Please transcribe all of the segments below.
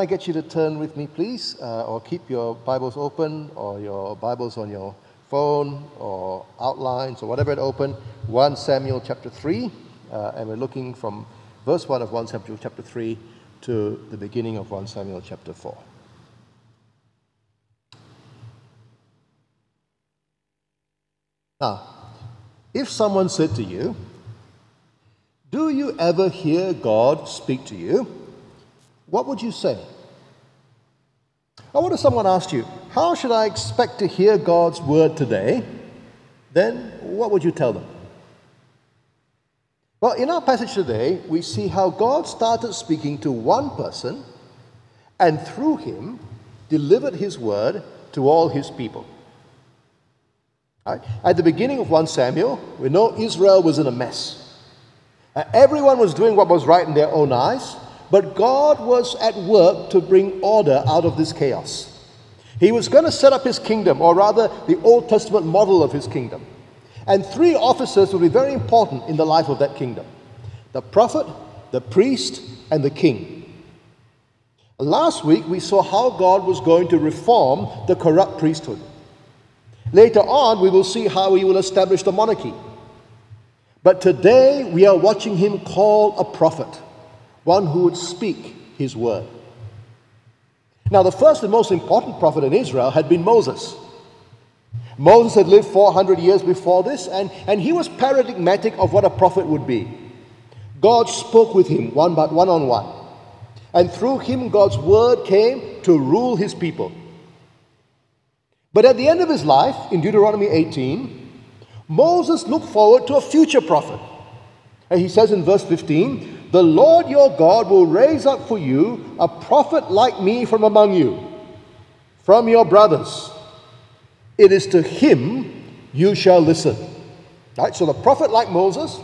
I get you to turn with me, please, uh, or keep your Bibles open, or your Bibles on your phone, or outlines, or whatever it open. 1 Samuel chapter 3, uh, and we're looking from verse 1 of 1 Samuel chapter 3 to the beginning of 1 Samuel chapter 4. Now, if someone said to you, Do you ever hear God speak to you? What would you say? Or what if someone asked you, How should I expect to hear God's word today? Then what would you tell them? Well, in our passage today, we see how God started speaking to one person and through him delivered his word to all his people. Right? At the beginning of 1 Samuel, we know Israel was in a mess. Everyone was doing what was right in their own eyes, but God was at work to bring order out of this chaos. He was going to set up his kingdom, or rather, the Old Testament model of his kingdom. And three officers will be very important in the life of that kingdom the prophet, the priest, and the king. Last week, we saw how God was going to reform the corrupt priesthood. Later on, we will see how he will establish the monarchy. But today, we are watching him call a prophet one who would speak his word. Now, the first and most important prophet in Israel had been Moses. Moses had lived 400 years before this, and, and he was paradigmatic of what a prophet would be. God spoke with him one by one on one. And through him, God's word came to rule his people. But at the end of his life, in Deuteronomy 18, Moses looked forward to a future prophet. And he says in verse 15, the Lord your God will raise up for you a prophet like me from among you, from your brothers. It is to him you shall listen. Right? So the prophet like Moses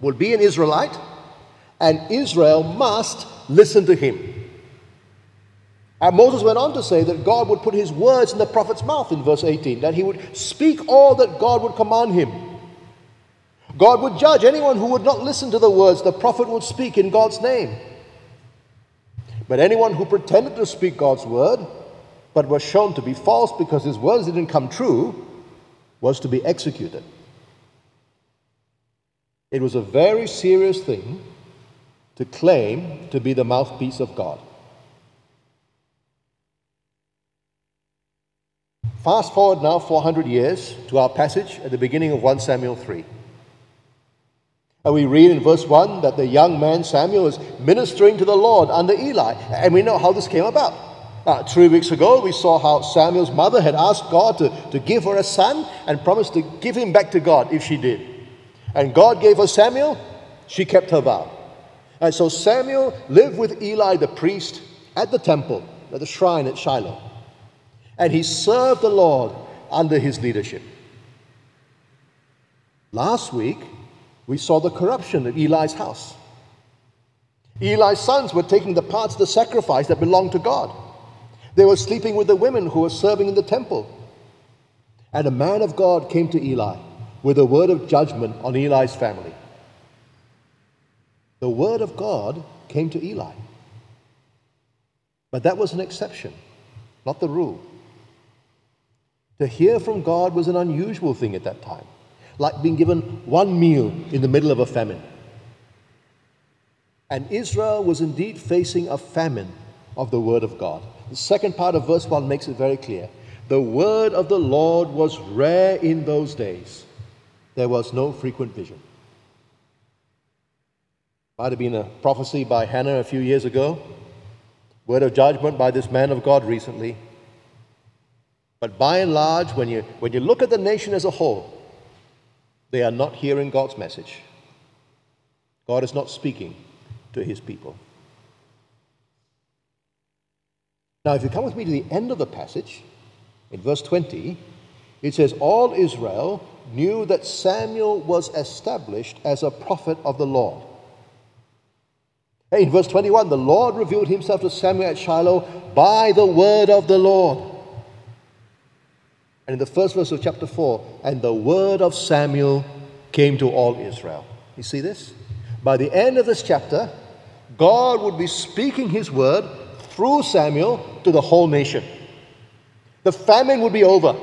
will be an Israelite, and Israel must listen to him. And Moses went on to say that God would put his words in the prophet's mouth in verse 18, that he would speak all that God would command him. God would judge anyone who would not listen to the words the prophet would speak in God's name. But anyone who pretended to speak God's word, but was shown to be false because his words didn't come true, was to be executed. It was a very serious thing to claim to be the mouthpiece of God. Fast forward now 400 years to our passage at the beginning of 1 Samuel 3. And we read in verse 1 that the young man Samuel is ministering to the Lord under Eli. And we know how this came about. Uh, three weeks ago, we saw how Samuel's mother had asked God to, to give her a son and promised to give him back to God if she did. And God gave her Samuel, she kept her vow. And so Samuel lived with Eli the priest at the temple, at the shrine at Shiloh. And he served the Lord under his leadership. Last week, we saw the corruption at Eli's house. Eli's sons were taking the parts of the sacrifice that belonged to God. They were sleeping with the women who were serving in the temple. And a man of God came to Eli with a word of judgment on Eli's family. The word of God came to Eli. But that was an exception, not the rule. To hear from God was an unusual thing at that time like being given one meal in the middle of a famine. And Israel was indeed facing a famine of the word of God. The second part of verse 1 makes it very clear. The word of the Lord was rare in those days. There was no frequent vision. Might have been a prophecy by Hannah a few years ago, word of judgment by this man of God recently. But by and large, when you, when you look at the nation as a whole, they are not hearing God's message. God is not speaking to his people. Now, if you come with me to the end of the passage, in verse 20, it says, All Israel knew that Samuel was established as a prophet of the Lord. In verse 21, the Lord revealed himself to Samuel at Shiloh by the word of the Lord. And in the first verse of chapter 4, and the word of Samuel came to all Israel. You see this? By the end of this chapter, God would be speaking his word through Samuel to the whole nation. The famine would be over.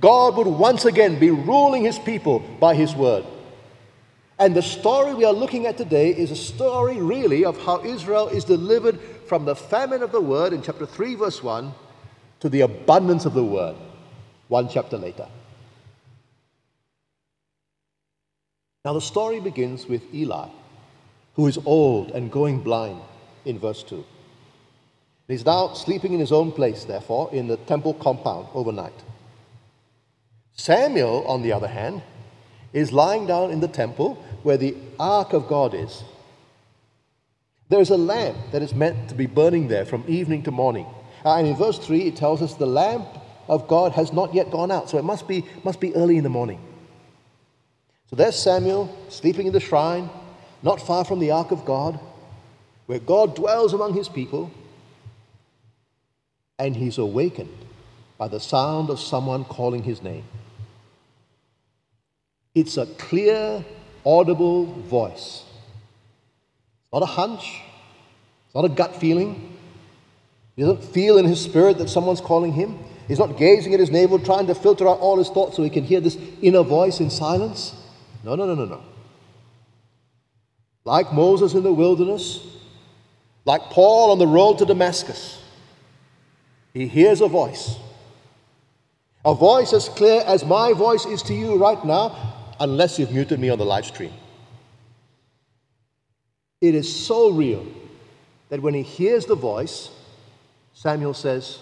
God would once again be ruling his people by his word. And the story we are looking at today is a story really of how Israel is delivered from the famine of the word in chapter 3, verse 1, to the abundance of the word one chapter later. Now, the story begins with Eli, who is old and going blind in verse 2. He's now sleeping in his own place, therefore, in the temple compound overnight. Samuel, on the other hand, is lying down in the temple where the ark of God is. There is a lamp that is meant to be burning there from evening to morning. Uh, and in verse 3, it tells us the lamp of God has not yet gone out, so it must be, must be early in the morning. So there's Samuel sleeping in the shrine, not far from the ark of God, where God dwells among his people, and he's awakened by the sound of someone calling his name. It's a clear, audible voice. It's not a hunch, it's not a gut feeling. He doesn't feel in his spirit that someone's calling him. He's not gazing at his navel, trying to filter out all his thoughts so he can hear this inner voice in silence. No, no, no, no, no. Like Moses in the wilderness, like Paul on the road to Damascus, he hears a voice. A voice as clear as my voice is to you right now, unless you've muted me on the live stream. It is so real that when he hears the voice, Samuel says,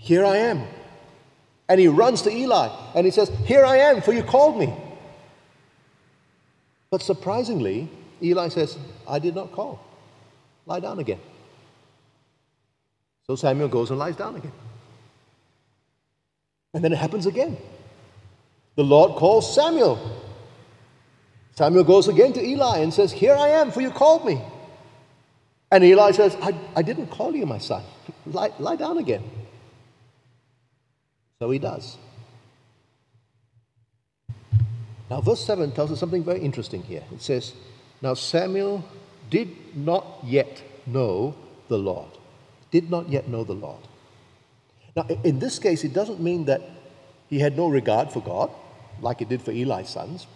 Here I am. And he runs to Eli and he says, Here I am, for you called me. But surprisingly, Eli says, I did not call. Lie down again. So Samuel goes and lies down again. And then it happens again. The Lord calls Samuel. Samuel goes again to Eli and says, Here I am, for you called me. And Eli says, I, I didn't call you, my son. Lie, lie down again. So he does. Now, verse 7 tells us something very interesting here. It says, Now Samuel did not yet know the Lord. Did not yet know the Lord. Now, in this case, it doesn't mean that he had no regard for God like it did for Eli's sons.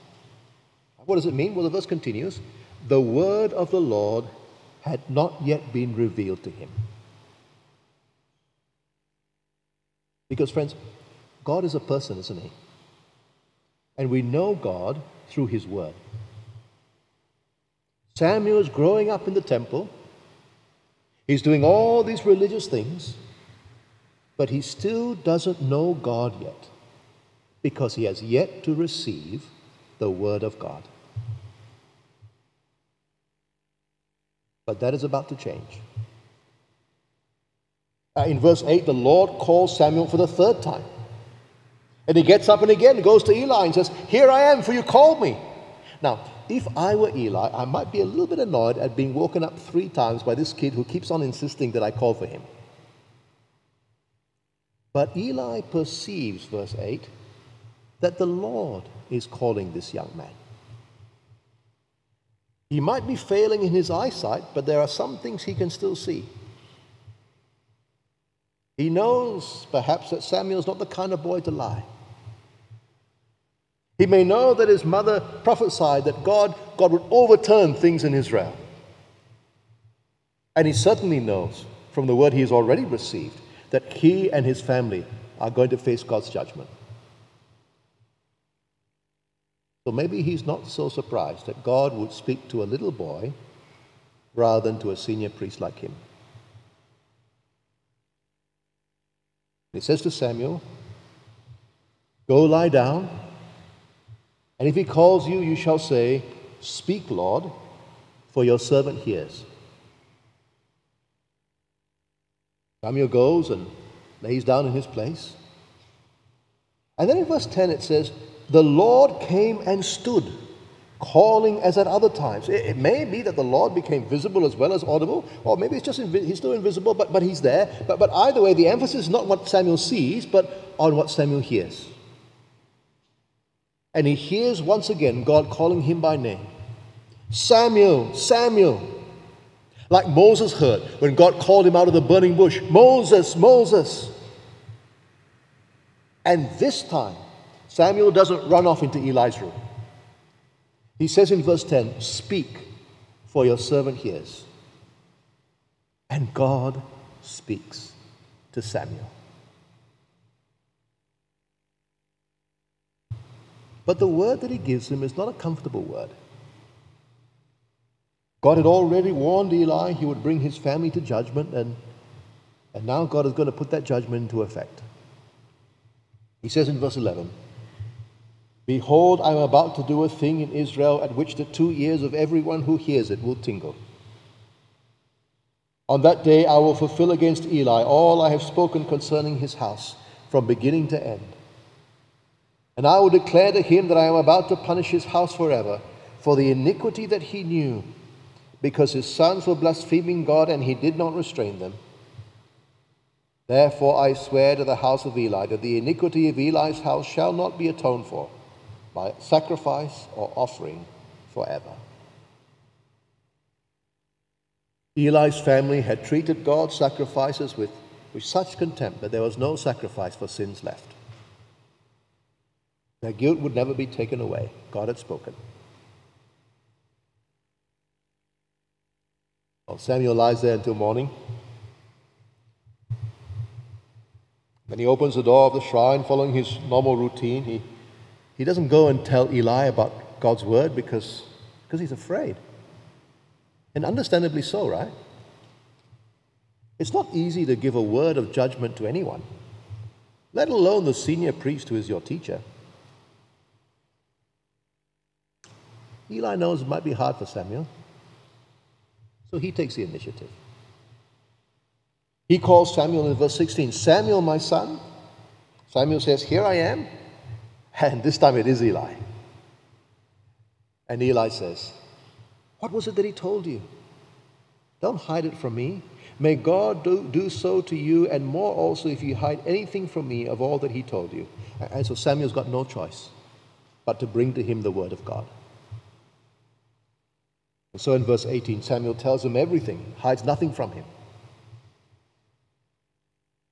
What does it mean? Well, the verse continues The word of the Lord had not yet been revealed to him. Because, friends, God is a person, isn't he? And we know God through his word. Samuel is growing up in the temple. He's doing all these religious things, but he still doesn't know God yet because he has yet to receive the Word of God. But that is about to change. Uh, in verse 8, the Lord calls Samuel for the third time. And he gets up and again goes to Eli and says, Here I am, for you called me. Now, if I were Eli, I might be a little bit annoyed at being woken up three times by this kid who keeps on insisting that I call for him. But Eli perceives, verse 8, that the Lord is calling this young man. He might be failing in his eyesight, but there are some things he can still see. He knows, perhaps, that Samuel's not the kind of boy to lie. He may know that his mother prophesied that God, God would overturn things in Israel. And he certainly knows from the word he has already received that he and his family are going to face God's judgment. So maybe he's not so surprised that God would speak to a little boy rather than to a senior priest like him. He says to Samuel, Go lie down, and if he calls you, you shall say, Speak, Lord, for your servant hears. Samuel goes and lays down in his place. And then in verse 10 it says, the Lord came and stood, calling as at other times. It, it, may be that the Lord became visible as well as audible, or maybe it's just invi- he's still invisible, but, but he's there. But, but either way, the emphasis is not what Samuel sees, but on what Samuel hears. And he hears once again God calling him by name Samuel, Samuel. Like Moses heard when God called him out of the burning bush Moses, Moses. And this time, Samuel doesn't run off into Eli's room. He says in verse 10 Speak, for your servant hears. And God speaks to Samuel. But the word that he gives him is not a comfortable word. God had already warned Eli he would bring his family to judgment, and, and now God is going to put that judgment into effect. He says in verse 11, Behold, I am about to do a thing in Israel at which the two ears of everyone who hears it will tingle. On that day I will fulfill against Eli all I have spoken concerning his house, from beginning to end. And I will declare to him that I am about to punish his house forever for the iniquity that he knew, because his sons were blaspheming God and he did not restrain them. Therefore I swear to the house of Eli that the iniquity of Eli's house shall not be atoned for by sacrifice or offering forever. Eli's family had treated God's sacrifices with, with such contempt that there was no sacrifice for sins left. Their guilt would never be taken away. God had spoken. Well, Samuel lies there until morning. Then he opens the door of the shrine following his normal routine. He he doesn't go and tell Eli about God's word because, because he's afraid. And understandably so, right? It's not easy to give a word of judgment to anyone, let alone the senior priest who is your teacher. Eli knows it might be hard for Samuel, so he takes the initiative. He calls Samuel in verse 16 Samuel, my son. Samuel says, Here I am. And this time it is Eli. And Eli says, What was it that he told you? Don't hide it from me. May God do, do so to you, and more also if you hide anything from me of all that he told you. And so Samuel's got no choice but to bring to him the word of God. And so in verse 18, Samuel tells him everything, hides nothing from him.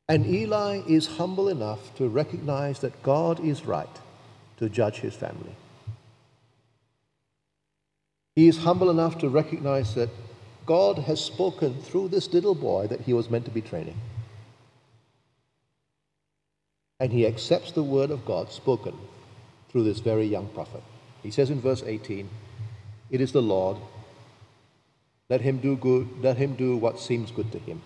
And Eli is humble enough to recognize that God is right to judge his family. He is humble enough to recognize that God has spoken through this little boy that he was meant to be training. And he accepts the word of God spoken through this very young prophet. He says in verse 18, It is the Lord. Let him do good, let him do what seems good to him.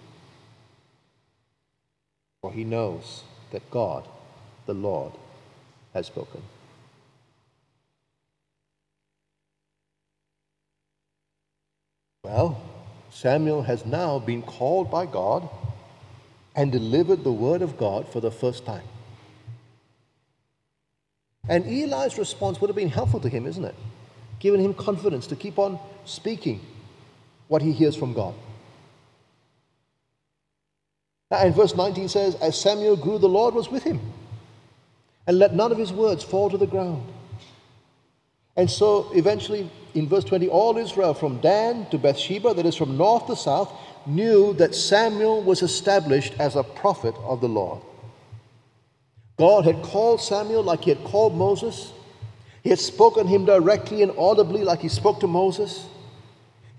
For he knows that God, the Lord, has spoken. Well, Samuel has now been called by God and delivered the word of God for the first time. And Eli's response would have been helpful to him, isn't it? Giving him confidence to keep on speaking what he hears from God. And verse 19 says, As Samuel grew, the Lord was with him, and let none of his words fall to the ground. And so eventually, in verse 20, all Israel from Dan to Beersheba, that is from north to south, knew that Samuel was established as a prophet of the Lord. God had called Samuel like he had called Moses. He had spoken him directly and audibly like he spoke to Moses.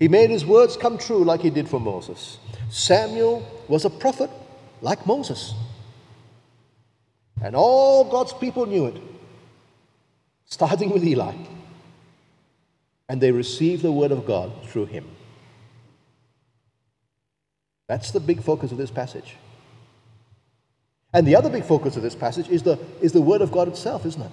He made his words come true like he did for Moses. Samuel was a prophet like Moses. And all God's people knew it, starting with Eli and they receive the word of God through him. That's the big focus of this passage. And the other big focus of this passage is the, is the word of God itself, isn't it?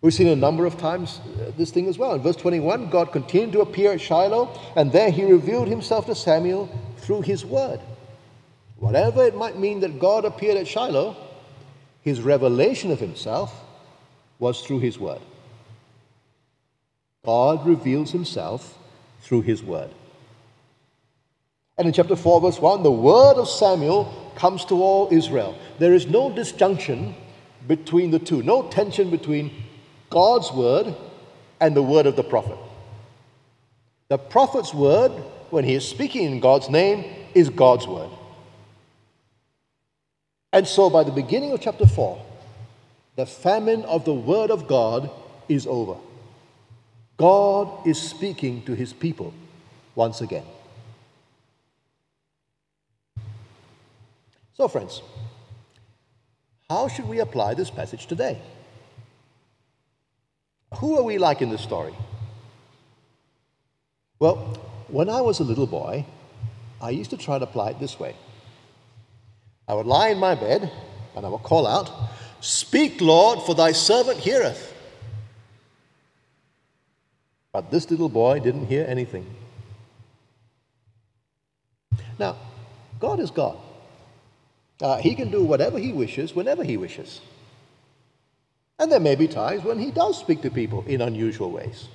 We've seen a number of times uh, this thing as well. In verse 21, God continued to appear at Shiloh, and there he revealed himself to Samuel through his word. Whatever it might mean that God appeared at Shiloh, his revelation of himself was through his word. God reveals himself through his word. And in chapter 4, verse 1, the word of Samuel comes to all Israel. There is no disjunction between the two, no tension between God's word and the word of the prophet. The prophet's word when he is speaking in God's name, is God's word. And so by the beginning of chapter 4, the famine of the word of God is over. God is speaking to his people once again. So, friends, how should we apply this passage today? Who are we like in this story? Well, when I was a little boy, I used to try to apply it this way. I would lie in my bed and I would call out, Speak, Lord, for thy servant heareth. But this little boy didn't hear anything. Now, God is God. Uh, he can do whatever he wishes, whenever he wishes. And there may be times when he does speak to people in unusual ways.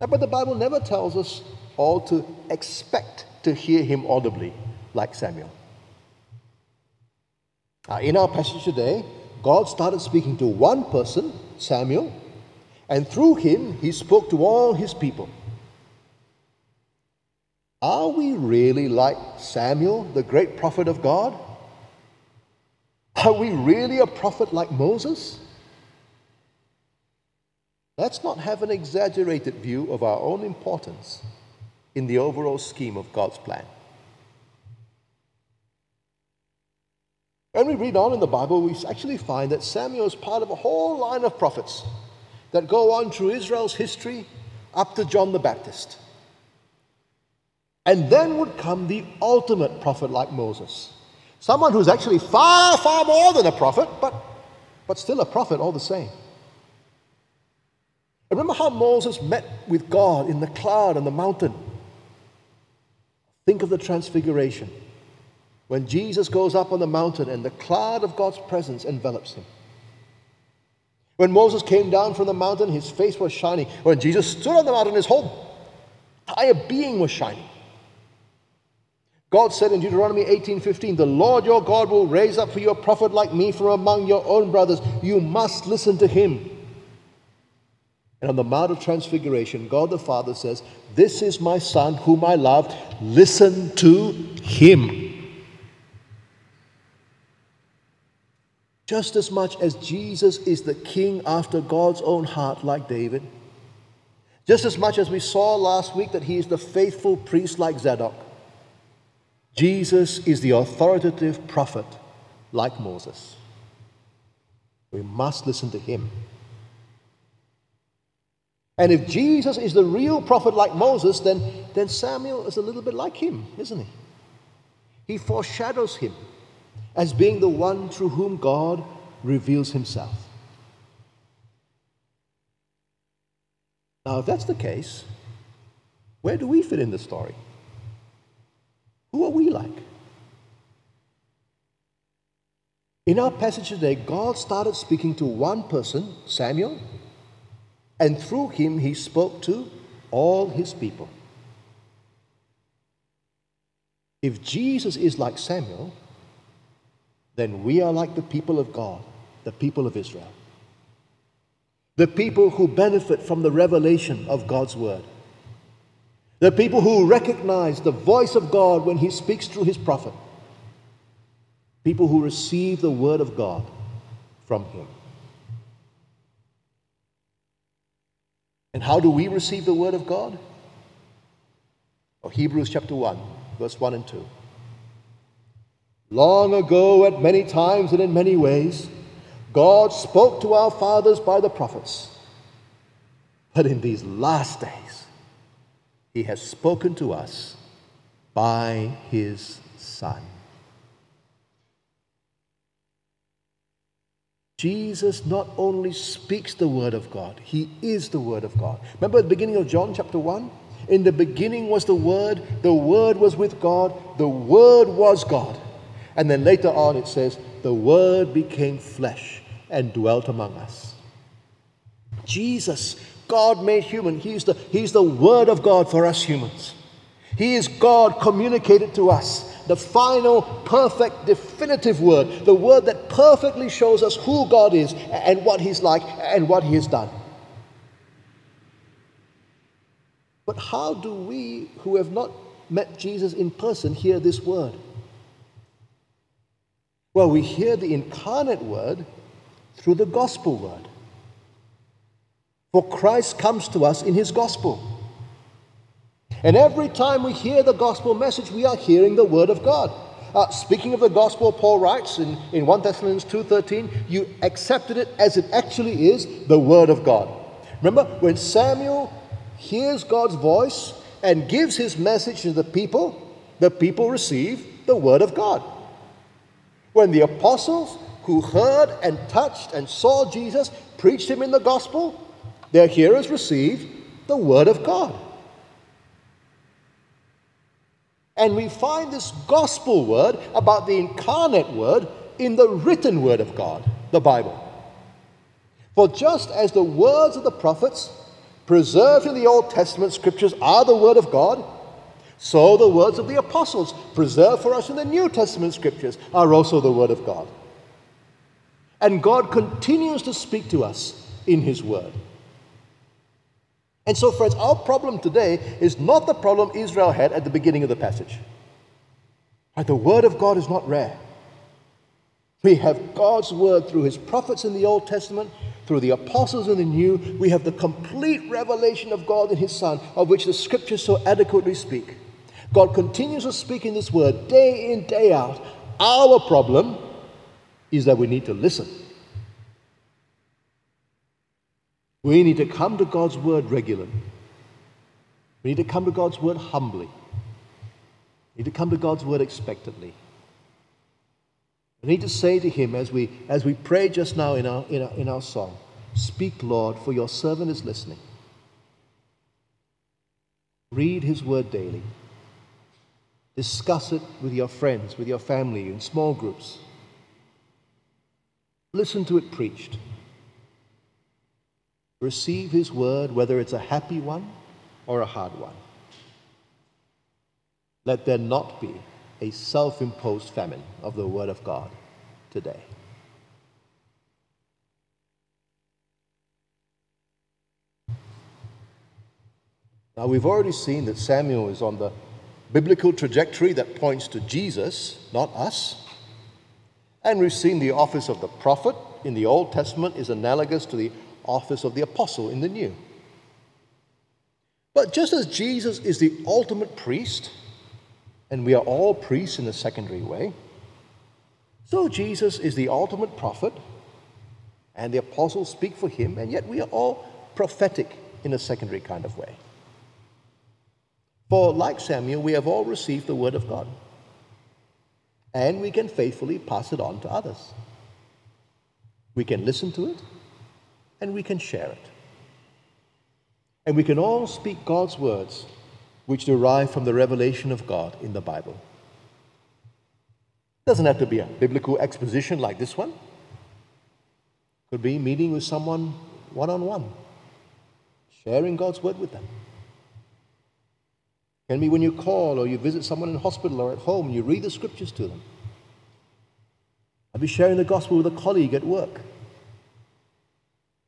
Uh, but the Bible never tells us all to expect to hear him audibly, like Samuel. Uh, in our passage today, God started speaking to one person, Samuel, and through him, he spoke to all his people. Are we really like Samuel, the great prophet of God? Are we really a prophet like Moses? Let's not have an exaggerated view of our own importance in the overall scheme of God's plan. When we read on in the Bible, we actually find that Samuel is part of a whole line of prophets that go on through Israel's history up to John the Baptist. And then would come the ultimate prophet like Moses. Someone who's actually far, far more than a prophet, but, but still a prophet all the same. remember how Moses met with God in the cloud on the mountain. Think of the transfiguration. When Jesus goes up on the mountain and the cloud of God's presence envelops him. When Moses came down from the mountain, his face was shining. When Jesus stood on the mountain, his whole entire being was shining. God said in Deuteronomy 18:15, "The Lord your God will raise up for you a prophet like me from among your own brothers. You must listen to him." And on the Mount of Transfiguration, God the Father says, "This is my son whom I love. Listen to him." Just as much as Jesus is the king after God's own heart, like David, just as much as we saw last week that he is the faithful priest like Zadok, Jesus is the authoritative prophet like Moses. We must listen to him. And if Jesus is the real prophet like Moses, then, then Samuel is a little bit like him, isn't he? He foreshadows him as being the one through whom God reveals himself. Now, if that's the case, where do we fit in the story? Who are we like? In our passage today, God started speaking to one person, Samuel, and through him he spoke to all his people. If Jesus is like Samuel, then we are like the people of God, the people of Israel. The people who benefit from the revelation of God's word. The people who recognize the voice of God when He speaks through His prophet. People who receive the word of God from Him. And how do we receive the word of God? Oh, Hebrews chapter 1, verse 1 and 2. Long ago, at many times and in many ways, God spoke to our fathers by the prophets. But in these last days, he has spoken to us by his Son. Jesus not only speaks the Word of God, He is the Word of God. Remember at the beginning of John chapter 1? In the beginning was the Word, the Word was with God, the Word was God. And then later on it says, the Word became flesh and dwelt among us. Jesus God made human. He's the, he's the Word of God for us humans. He is God communicated to us. The final, perfect, definitive word. The word that perfectly shows us who God is and what He's like and what He has done. But how do we, who have not met Jesus in person, hear this word? Well, we hear the incarnate word through the gospel word. For Christ comes to us in his gospel. And every time we hear the gospel message, we are hearing the word of God. Uh, speaking of the gospel, Paul writes in, in 1 Thessalonians 2.13, you accepted it as it actually is, the word of God. Remember, when Samuel hears God's voice and gives his message to the people, the people receive the word of God. When the apostles who heard and touched and saw Jesus preached him in the gospel, their hearers received the word of God. And we find this gospel word about the incarnate word in the written word of God, the Bible. For just as the words of the prophets preserved in the Old Testament scriptures are the word of God, so the words of the apostles preserved for us in the New Testament scriptures are also the word of God. And God continues to speak to us in his word. And so, friends, our problem today is not the problem Israel had at the beginning of the passage. The Word of God is not rare. We have God's Word through His prophets in the Old Testament, through the apostles in the New. We have the complete revelation of God in His Son, of which the Scriptures so adequately speak. God continues to speak in this Word day in, day out. Our problem is that we need to listen. We need to come to God's word regularly. We need to come to God's word humbly. We need to come to God's word expectantly. We need to say to him as we, as we pray just now in our, in, our, in our song, Speak, Lord, for your servant is listening. Read his word daily. Discuss it with your friends, with your family, in small groups. Listen to it preached receive His word, whether it's a happy one or a hard one. Let there not be a self imposed famine of the Word of God today. Now, we've already seen that Samuel is on the biblical trajectory that points to Jesus, not us. And we've seen the office of the prophet in the Old Testament is analogous to the office of the apostle in the new. But just as Jesus is the ultimate priest, and we are all priests in a secondary way, so Jesus is the ultimate prophet, and the apostles speak for him, and yet we are all prophetic in a secondary kind of way. For, like Samuel, we have all received the word of God, and we can faithfully pass it on to others. We can listen to it and we can share it. And we can all speak God's words, which derive from the revelation of God in the Bible. It doesn't have to be a biblical exposition like this one. It could be meeting with someone one on one, sharing God's word with them. Can be when you call or you visit someone in hospital or at home and you read the scriptures to them. I'll be sharing the gospel with a colleague at work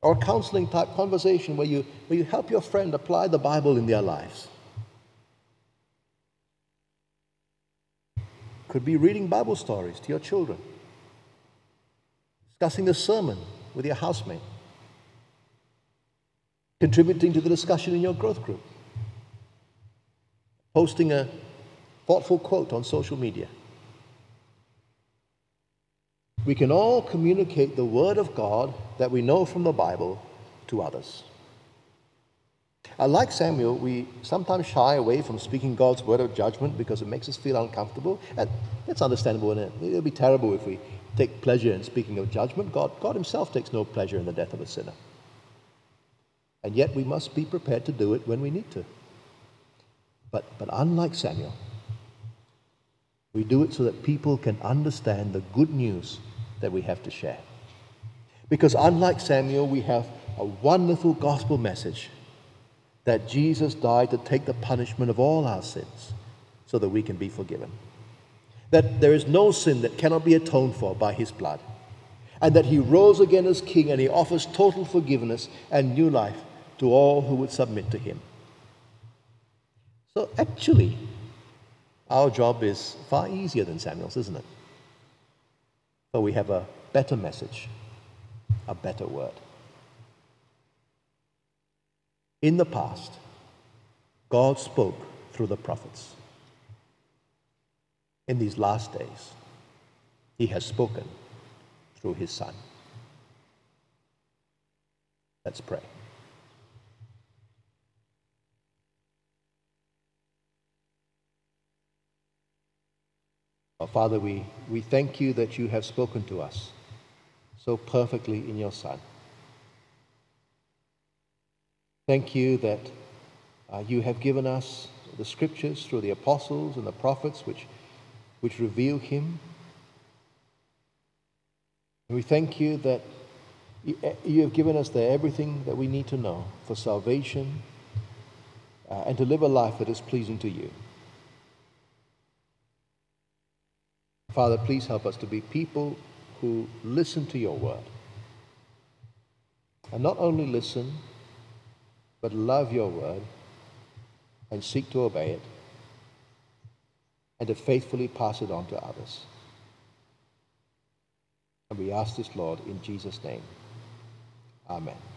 or a counseling type conversation where you, where you help your friend apply the Bible in their lives. Could be reading Bible stories to your children, discussing the sermon with your housemate, contributing to the discussion in your growth group, posting a thoughtful quote on social media. We can all communicate the Word of God that we know from the Bible to others. Like Samuel, we sometimes shy away from speaking God's word of judgment because it makes us feel uncomfortable. And it's understandable, it? it would be terrible if we take pleasure in speaking of judgment. God, God Himself takes no pleasure in the death of a sinner. And yet we must be prepared to do it when we need to. But, but unlike Samuel, we do it so that people can understand the good news that we have to share. Because unlike Samuel, we have a wonderful gospel message that Jesus died to take the punishment of all our sins so that we can be forgiven. That there is no sin that cannot be atoned for by his blood. And that he rose again as king and he offers total forgiveness and new life to all who would submit to him. So actually, our job is far easier than Samuel's, isn't it? But we have a better message, a better word. In the past, God spoke through the prophets. In these last days, He has spoken through His Son. Let's pray. Father, we, we thank you that you have spoken to us so perfectly in your Son. Thank you that uh, you have given us the scriptures through the apostles and the prophets which, which reveal him. And we thank you that you, you have given us there everything that we need to know for salvation uh, and to live a life that is pleasing to you. Father, please help us to be people who listen to your word. And not only listen, but love your word and seek to obey it and to faithfully pass it on to others. And we ask this, Lord, in Jesus' name. Amen.